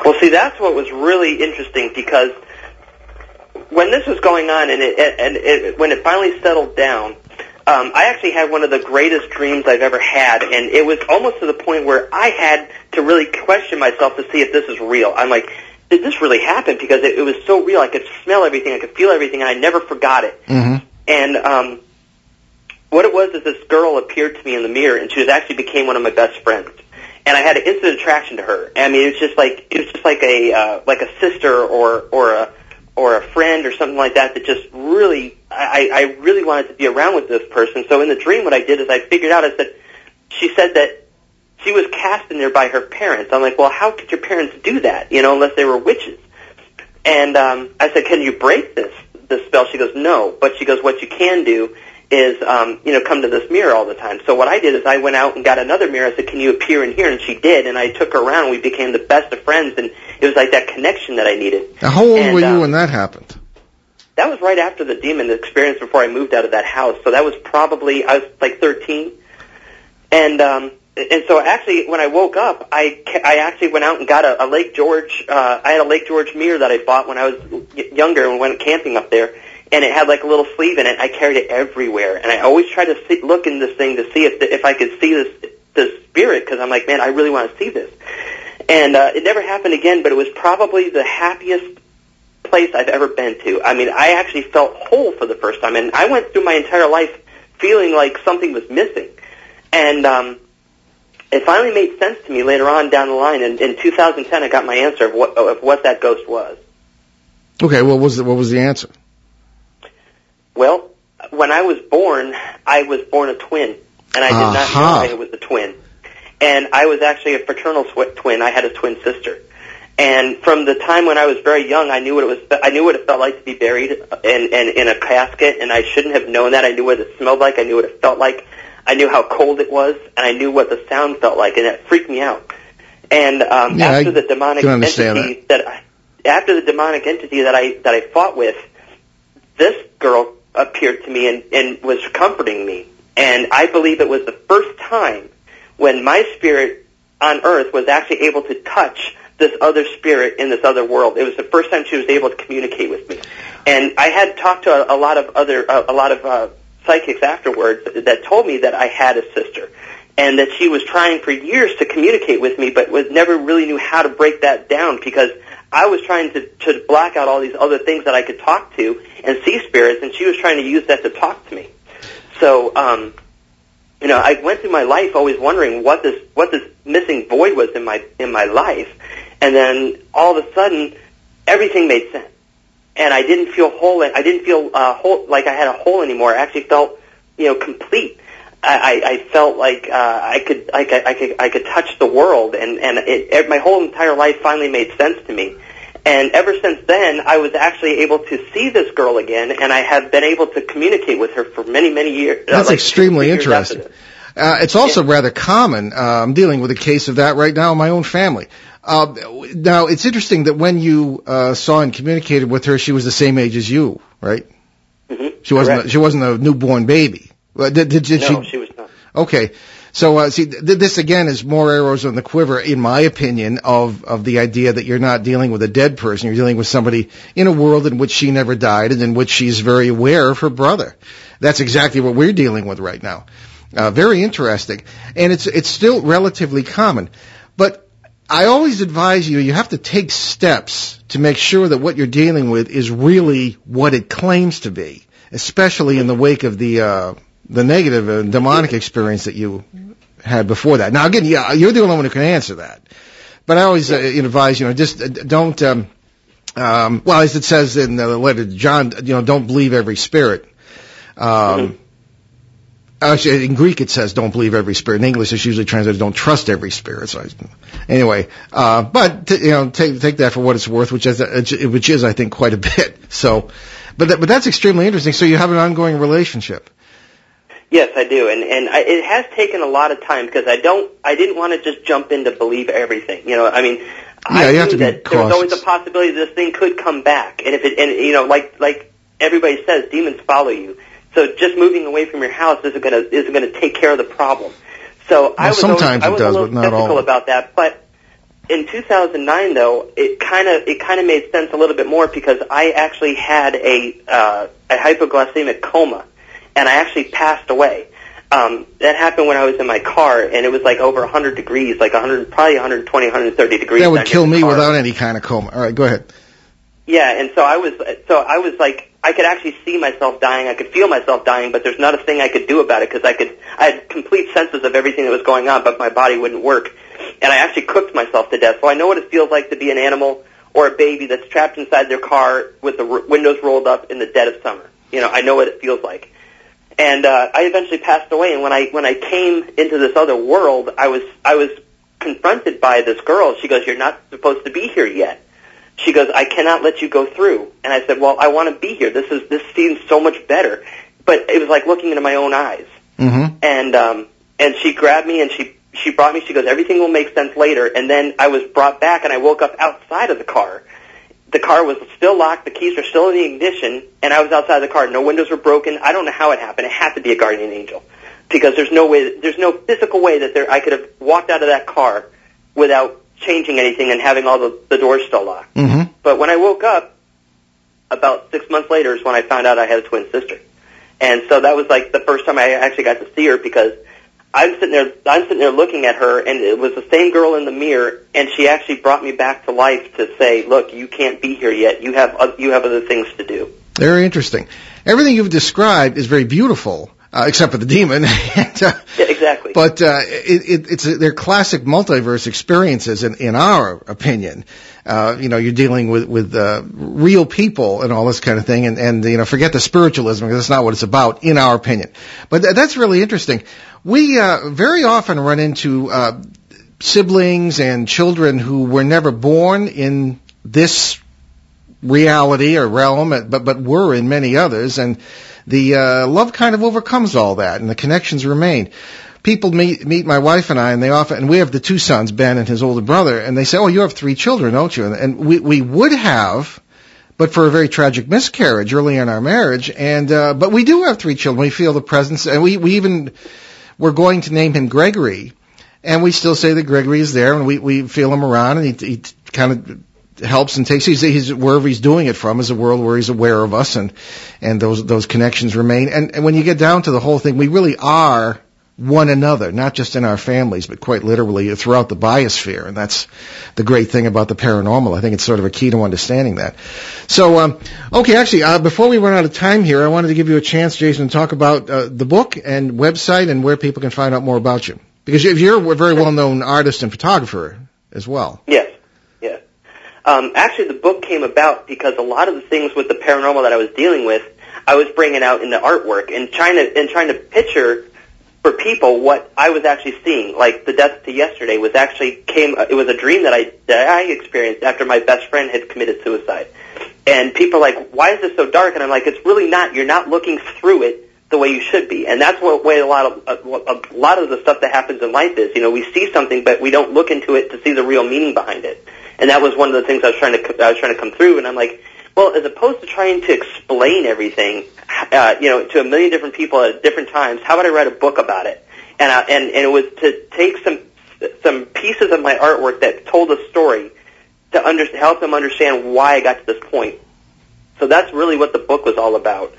Well, see, that's what was really interesting because when this was going on and it, and it, when it finally settled down, um, I actually had one of the greatest dreams I've ever had, and it was almost to the point where I had to really question myself to see if this is real. I'm like, did this really happen? Because it, it was so real. I could smell everything, I could feel everything, and I never forgot it. Mm-hmm. And um, what it was is this girl appeared to me in the mirror, and she was actually became one of my best friends. And I had an instant attraction to her. I mean, it was just like it was just like a uh, like a sister or or a or a friend or something like that. That just really, I, I really wanted to be around with this person. So in the dream, what I did is I figured out. I said, she said that she was cast in there by her parents. I'm like, well, how could your parents do that? You know, unless they were witches. And um, I said, can you break this this spell? She goes, no. But she goes, what you can do is, um, you know, come to this mirror all the time. So what I did is I went out and got another mirror. I said, can you appear in here? And she did. And I took her around. We became the best of friends. And it was like that connection that I needed. Now, how old And, were you um, when that happened? That was right after the demon experience before I moved out of that house. So that was probably I was like 13, and um, and so actually when I woke up, I I actually went out and got a, a Lake George. Uh, I had a Lake George mirror that I bought when I was younger and went camping up there, and it had like a little sleeve in it. I carried it everywhere, and I always tried to see, look in this thing to see if the, if I could see this this spirit because I'm like, man, I really want to see this. And uh, it never happened again, but it was probably the happiest place I've ever been to. I mean, I actually felt whole for the first time, and I went through my entire life feeling like something was missing. And um, it finally made sense to me later on down the line. In, in 2010, I got my answer of what of what that ghost was. Okay, what was the, what was the answer? Well, when I was born, I was born a twin, and I did Aha. not know I was a twin. And I was actually a fraternal sw- twin. I had a twin sister. And from the time when I was very young, I knew what it was. I knew what it felt like to be buried in, in in a casket, and I shouldn't have known that. I knew what it smelled like. I knew what it felt like. I knew how cold it was, and I knew what the sound felt like, and it freaked me out. And um, Yeah, I after the demonic entity that. I, after the demonic entity that I that I fought with, this girl appeared to me and, and was comforting me. And I believe it was the first time when my spirit on earth was actually able to touch this other spirit in this other world. It was the first time she was able to communicate with me. And I had talked to a, a lot of other a, a lot of uh, psychics afterwards that told me that I had a sister and that she was trying for years to communicate with me but was never really knew how to break that down because I was trying to, to black out all these other things that I could talk to and see spirits, and she was trying to use that to talk to me. So, um, you know, I went through my life always wondering what this what this missing void was in my in my life, and then all of a sudden, everything made sense, and I didn't feel whole. I didn't feel uh, whole like I had a hole anymore. I actually felt, you know, complete. I, I felt like uh, I could I could I could I could touch the world, and and it, my whole entire life finally made sense to me. And ever since then, I was actually able to see this girl again, and I have been able to communicate with her for many, many years. That's uh, like extremely interesting. Uh, it's also yeah. rather common. Uh, I'm dealing with a case of that right now in my own family. Uh, now, it's interesting that when you uh, saw and communicated with her, she was the same age as you, right? Mm-hmm. She wasn't. Correct. A, she wasn't a newborn baby. Did, did, did no, she? she was not. Okay. So, uh, see, th- this again is more arrows on the quiver, in my opinion, of, of the idea that you're not dealing with a dead person. You're dealing with somebody in a world in which she never died and in which she's very aware of her brother. That's exactly what we're dealing with right now. Uh, very interesting. And it's, it's still relatively common. I always advise you, you have to take steps to make sure that what you're dealing with is really what it claims to be, especially in the wake of the, uh, the negative and demonic experience that you had before that. Now again, yeah, you're the only one who can answer that. But I always uh, advise, you know, just uh, don't, um, um, well, as it says in the letter to John, you know, don't believe every spirit. Um, mm-hmm. Actually, in Greek it says don't believe every spirit. In English it's usually translated don't trust every spirit. So I, anyway, uh, but t- you know, take take that for what it's worth, which is which is I think quite a bit. So, but that, but that's extremely interesting. So you have an ongoing relationship. Yes, I do, and and I, it has taken a lot of time because I don't, I didn't want to just jump in to believe everything. You know, I mean, Yeah, I you have to be that there was always a possibility this thing could come back, and if it, and you know, like like everybody says, demons follow you. So just moving away from your house isn't gonna isn't gonna take care of the problem. So I was sometimes always, I was a little skeptical about that, but. In 2009, though, it kind of it kind of made sense a little bit more because I actually had a uh, a hypoglycemic coma, and I actually passed away. Um, that happened when I was in my car, and it was like over 100 degrees, like 100, probably 120, 130 degrees. That would kill me car. without any kind of coma. All right, go ahead. Yeah, and so I was, so I was like, I could actually see myself dying. I could feel myself dying, but there's not a thing I could do about it because I could, I had complete senses of everything that was going on, but my body wouldn't work. And I actually cooked myself to death. So I know what it feels like to be an animal or a baby that's trapped inside their car with the r- windows rolled up in the dead of summer. You know, I know what it feels like. And uh, I eventually passed away. And when I when I came into this other world, I was I was confronted by this girl. She goes, "You're not supposed to be here yet." She goes, "I cannot let you go through." And I said, "Well, I want to be here. This is this seems so much better." But it was like looking into my own eyes. Mm-hmm. And um, and she grabbed me and she she brought me. She goes, "Everything will make sense later." And then I was brought back, and I woke up outside of the car. The car was still locked. The keys were still in the ignition, and I was outside the car. No windows were broken. I don't know how it happened. It had to be a guardian angel, because there's no way, there's no physical way that there I could have walked out of that car without changing anything and having all the, the doors still locked. Mm-hmm. But when I woke up, about six months later is when I found out I had a twin sister. And so that was like the first time I actually got to see her because I'm sitting there, I'm sitting there looking at her and it was the same girl in the mirror and she actually brought me back to life to say, look, you can't be here yet. You have, you have other things to do. Very interesting. Everything you've described is very beautiful, uh, except for the demon. and, uh, Yeah, exactly. but uh, it, it, it's they're classic multiverse experiences, in, in our opinion. Uh, you know, you're dealing with with uh, real people and all this kind of thing, and and you know, forget the spiritualism because that's not what it's about, in our opinion. But th- that's really interesting. We uh, very often run into uh, siblings and children who were never born in this reality or realm, but but were in many others, and the uh, love kind of overcomes all that, and the connections remain. people meet meet my wife and I, and they often and we have the two sons, Ben and his older brother, and they say, "Oh, you have three children, don't you?" And, we we would have, but for a very tragic miscarriage early in our marriage, and uh, but we do have three children. We feel the presence, and we we even we're going to name him Gregory, and we still say that Gregory is there, and we we feel him around, and he, he kind of helps and takes he's, he's wherever he's doing it from is a world where he's aware of us and and those those connections remain. And, and when you get down to the whole thing we really are one another not just in our families but quite literally throughout the biosphere. And that's the great thing about the paranormal. I think it's sort of a key to understanding that. So um, okay actually uh, before we run out of time here i wanted to give you a chance jason to talk about uh, the book and website and where people can find out more about you. Because you're a very well known artist and photographer as well. Yes um, actually, the book came about because a lot of the things with the paranormal that I was dealing with, I was bringing out in the artwork and trying to and trying to picture for people what I was actually seeing. Like the death to yesterday was actually came. It was a dream that I that I experienced after my best friend had committed suicide. And people are like, "Why is this so dark?" And I'm like, "It's really not. You're not looking through it the way you should be." And that's what way a lot of a, a lot of the stuff that happens in life is. You know, we see something, but we don't look into it to see the real meaning behind it. And that was one of the things I was trying to I was trying to come through. And I'm like, well, as opposed to trying to explain everything, uh, you know, to a million different people at different times, how about I write a book about it? And uh, and and it was to take some some pieces of my artwork that told a story to under, help them understand why I got to this point. So that's really what the book was all about.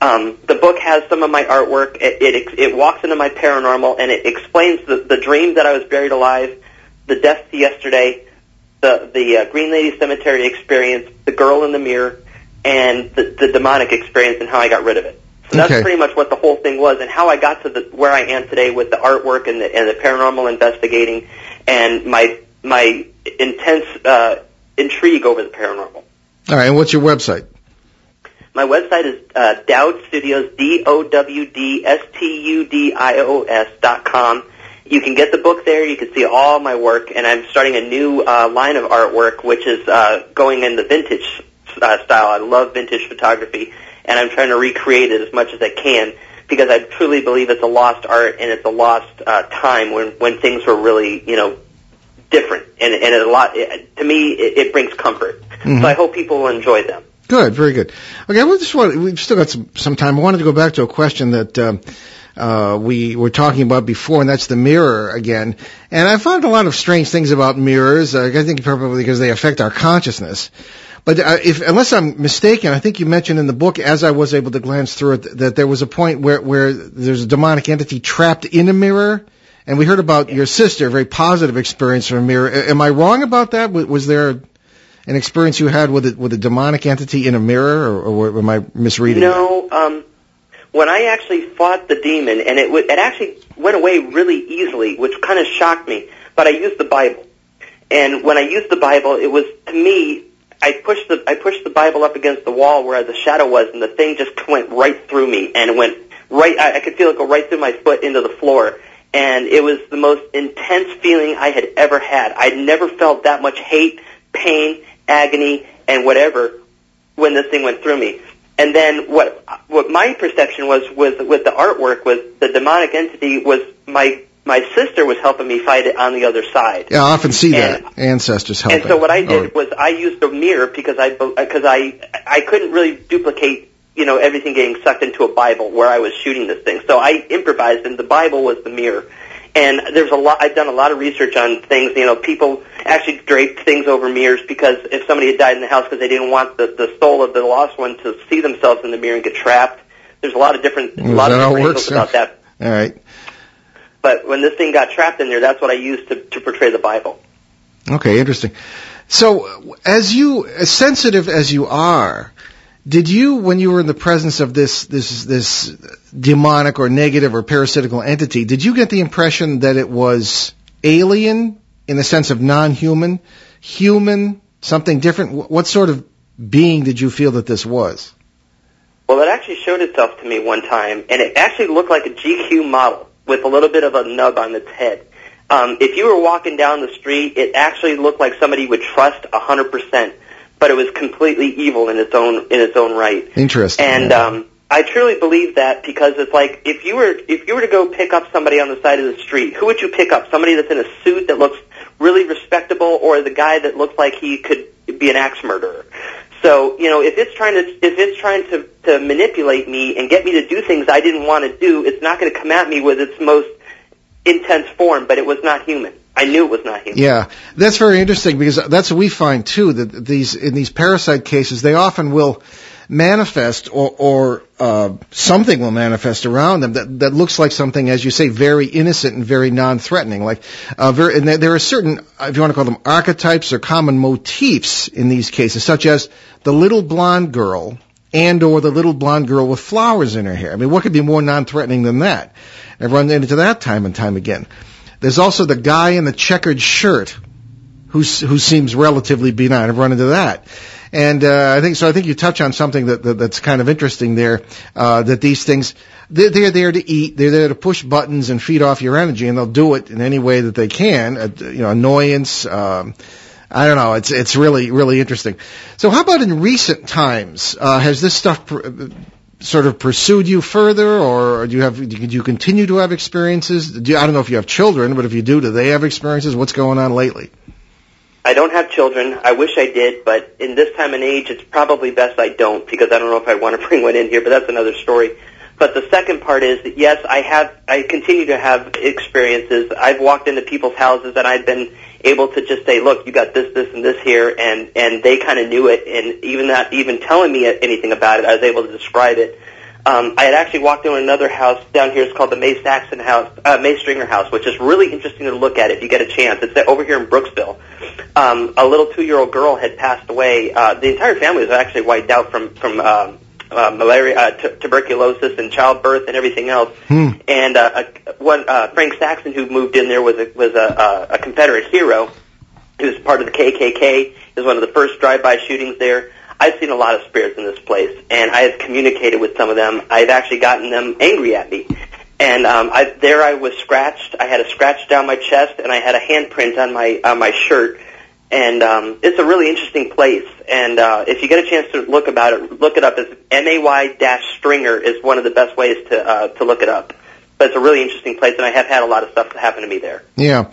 Um, the book has some of my artwork. It, it it walks into my paranormal and it explains the the dream that I was buried alive, the death to yesterday, the the uh, Green Lady Cemetery experience, the girl in the mirror, and the, the demonic experience and how I got rid of it. So that's Okay. pretty much what the whole thing was, and how I got to the where I am today with the artwork and the and the paranormal investigating, and my my intense uh, intrigue over the paranormal. all right and what's your website My website is uh, Dowd Studios, D-O-W-D-S-T-U-D-I-O-S dot com. You can get the book there. You can see all my work, and I'm starting a new uh, line of artwork, which is uh, going in the vintage uh, style. I love vintage photography, and I'm trying to recreate it as much as I can because I truly believe it's a lost art and it's a lost uh, time when when things were really, you know, different. And and it a lot it, to me, it, it brings comfort. Mhm. So I hope people will enjoy them. Good, very good. Okay, well, just want, we've still got some, some time. I wanted to go back to a question that um, uh, we were talking about before, and that's the mirror again. And I found a lot of strange things about mirrors. Uh, I think probably because they affect our consciousness. But uh, if, unless I'm mistaken, I think you mentioned in the book, as I was able to glance through it, that there was a point where, where there's a demonic entity trapped in a mirror. And we heard about your sister, a very positive experience from a mirror. Am I wrong about that? Was was there an experience you had with a, with a demonic entity in a mirror, or, or am I misreading? No, um, when I actually fought the demon, and it w- it actually went away really easily, which kind of shocked me. But I used the Bible, and when I used the Bible, it was to me. I pushed the I pushed the Bible up against the wall where the shadow was, and the thing just went right through me, and it went right. I, I could feel it go right through my foot into the floor, and it was the most intense feeling I had ever had. I'd never felt that much hate, pain, agony, and whatever when this thing went through me. And then what what my perception was was with the artwork was the demonic entity was my my sister was helping me fight it on the other side. Yeah, I often see And- that ancestors helping. And so what I did Or- was I used a mirror because I because I I couldn't really duplicate you know everything getting sucked into a Bible where I was shooting this thing. So I improvised, and the Bible was the mirror. And there's a lot. I've done a lot of research on things. You know, people actually draped things over mirrors because if somebody had died in the house because they didn't want the the soul of the lost one to see themselves in the mirror and get trapped. There's a lot of different a lot of different angles about that. all right. But when this thing got trapped in there, that's what I used to to portray the Bible. Okay, interesting. So, as you, as sensitive as you are, did you, when you were in the presence of this, this, this demonic or negative or parasitical entity, did you get the impression that it was alien in the sense of non-human, human, something different? What sort of being did you feel that this was? Well, it actually showed itself to me one time, and it actually looked like a GQ model with a little bit of a nub on its head. Um, if you were walking down the street, it actually looked like somebody would trust a hundred percent, but it was completely evil in its own in its own right. Interesting. And um, I truly believe that because it's like if you were if you were to go pick up somebody on the side of the street, who would you pick up? Somebody that's in a suit that looks really respectable, or the guy that looks like he could be an axe murderer? So you know, if it's trying to if it's trying to to manipulate me and get me to do things I didn't want to do, it's not going to come at me with its most intense form. But it was not human. I knew it was not human. Yeah, that's very interesting because that's what we find too. That these in these parasite cases, they often will manifest or, or uh, something will manifest around them that, that looks like something, as you say, very innocent and very non-threatening. Like, uh, very, and there, are certain, if you want to call them archetypes or common motifs in these cases, such as the little blonde girl and or the little blonde girl with flowers in her hair. I mean, what could be more non-threatening than that? I've run into that time and time again. There's also the guy in the checkered shirt who who seems relatively benign. I've run into that. And uh, I think so. I think you touch on something that, that that's kind of interesting there. Uh, that these things they're, they're there to eat. They're there to push buttons and feed off your energy, and they'll do it in any way that they can. Uh, you know, annoyance. Um, I don't know. It's it's really really interesting. So, how about in recent times? Uh, has this stuff pr- sort of pursued you further, or do you have do you continue to have experiences? Do you, I don't know if you have children, but if you do, do they have experiences? What's going on lately? I don't have children. I wish I did, but in this time and age, it's probably best I don't because I don't know if I want to bring one in here. But that's another story. But the second part is that yes, I have. I continue to have experiences. I've walked into people's houses and I've been able to just say, "Look, you got this, this, and this here," and and they kind of knew it, and even not even telling me anything about it, I was able to describe it. Um, I had actually walked into another house down here. It's called the May Saxon House, uh, May Stringer House, which is really interesting to look at if you get a chance. It's over here in Brooksville. Um, a little two-year-old girl had passed away. Uh, the entire family was actually wiped out from from um, uh, malaria, uh, t- tuberculosis, and childbirth, and everything else. Hmm. And uh, one uh, Frank Saxon, who moved in there, was a, was a, a Confederate hero. He was part of the KKK. He was one of the first drive-by shootings there. I've seen a lot of spirits in this place, and I have communicated with some of them. I've actually gotten them angry at me. And um, I, there I was scratched. I had a scratch down my chest, and I had a handprint on my on my shirt. And um, it's a really interesting place. And uh, if you get a chance to look about it, look it up. It's M A Y dash Stringer is one of the best ways to uh, to look it up. But it's a really interesting place, and I have had a lot of stuff happen to me there. Yeah.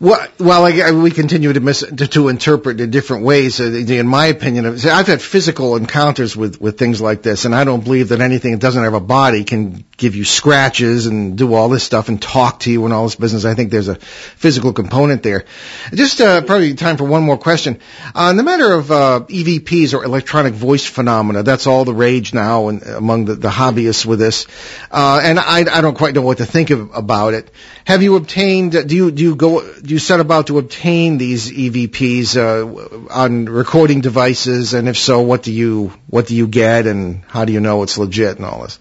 Well, well I, we continue to, mis, to, to interpret in different ways. Uh, in my opinion, I've had physical encounters with, with things like this, and I don't believe that anything that doesn't have a body can give you scratches and do all this stuff and talk to you and all this business. I think there's a physical component there. Just uh, probably time for one more question. Uh, the matter of uh, EVPs or electronic voice phenomena, that's all the rage now and among the, the hobbyists with this. Uh, and I, I don't quite know what to think of, about it. Have you obtained? Do you do you go? You set about to obtain these EVPs uh, on recording devices? And if so, what do you what do you get, and how do you know it's legit and all this?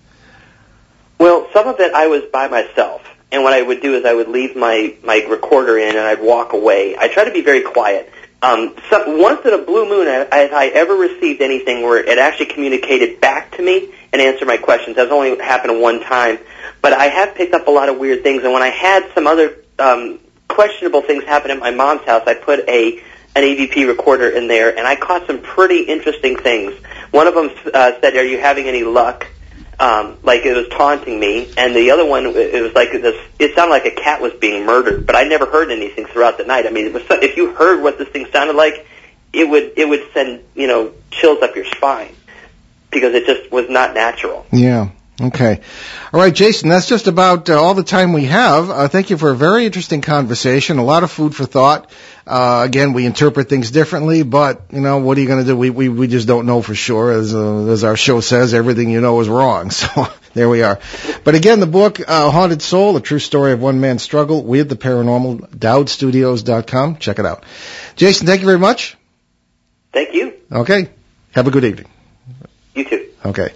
Well, some of it I was by myself, and what I would do is I would leave my my recorder in and I'd walk away. I try to be very quiet. Um, so, once in a blue moon, have I ever received anything where it actually communicated back to me and answered my questions. That's only happened one time, but I have picked up a lot of weird things. And when I had some other um, questionable things happen at my mom's house, I put a an EVP recorder in there, and I caught some pretty interesting things. One of them uh, said, "Are you having any luck?" um, like it was taunting me, and the other one it was like this. It sounded like a cat was being murdered, but I never heard anything throughout the night. I mean, it was if you heard what this thing sounded like, it would it would send you know chills up your spine because it just was not natural. Yeah. Okay. All right, Jason, that's just about uh, all the time we have. Uh, thank you for a very interesting conversation, a lot of food for thought. Uh, again, we interpret things differently, but, you know, what are you going to do? We, we, we just don't know for sure. As, uh, as our show says, everything you know is wrong. So there we are. But again, the book, uh, Haunted Soul, a true story of one man's struggle with the paranormal, dowdstudios.com. Check it out. Jason, thank you very much. Thank you. Okay. Have a good evening. You too. Okay.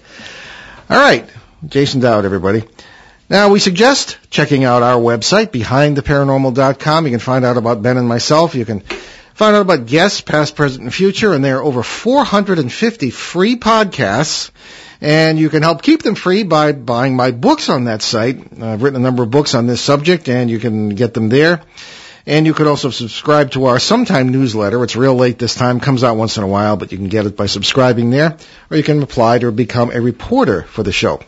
All right. Jason Dowd, everybody. Now, we suggest checking out our website, behindtheparanormal.com. You can find out about Ben and myself. You can find out about guests, past, present, and future, and there are over 450 free podcasts. And you can help keep them free by buying my books on that site. I've written a number of books on this subject, and you can get them there. And you could also subscribe to our sometime newsletter. It's real late this time, comes out once in a while, but you can get it by subscribing there, or you can apply to become a reporter for the show.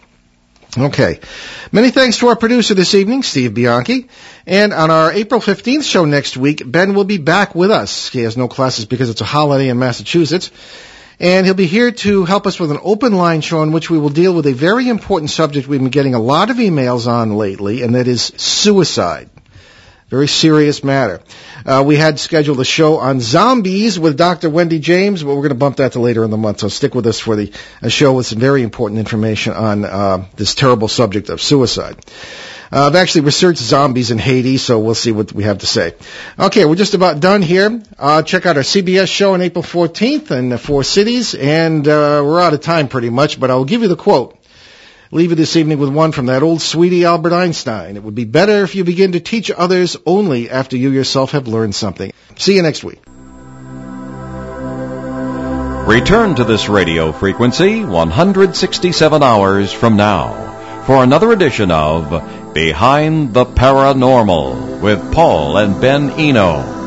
Okay. Many thanks to our producer this evening, Steve Bianchi. And on our April 15th show next week, Ben will be back with us. He has no classes because it's a holiday in Massachusetts. And he'll be here to help us with an open line show in which we will deal with a very important subject we've been getting a lot of emails on lately, and that is suicide. Very serious matter. Uh, we had scheduled a show on zombies with Dr. Wendy James, but we're going to bump that to later in the month. So stick with us for the a show with some very important information on uh, this terrible subject of suicide. Uh, I've actually researched zombies in Haiti, so we'll see what we have to say. Okay, we're just about done here. Uh, check out our CBS show on April 14th in the four cities, and uh, we're out of time pretty much, but I'll give you the quote leave you this evening with one from that old sweetie Albert Einstein. It would be better if you begin to teach others only after you yourself have learned something. See you next week. Return to this radio frequency 167 hours from now for another edition of Behind the Paranormal with Paul and Ben Eno.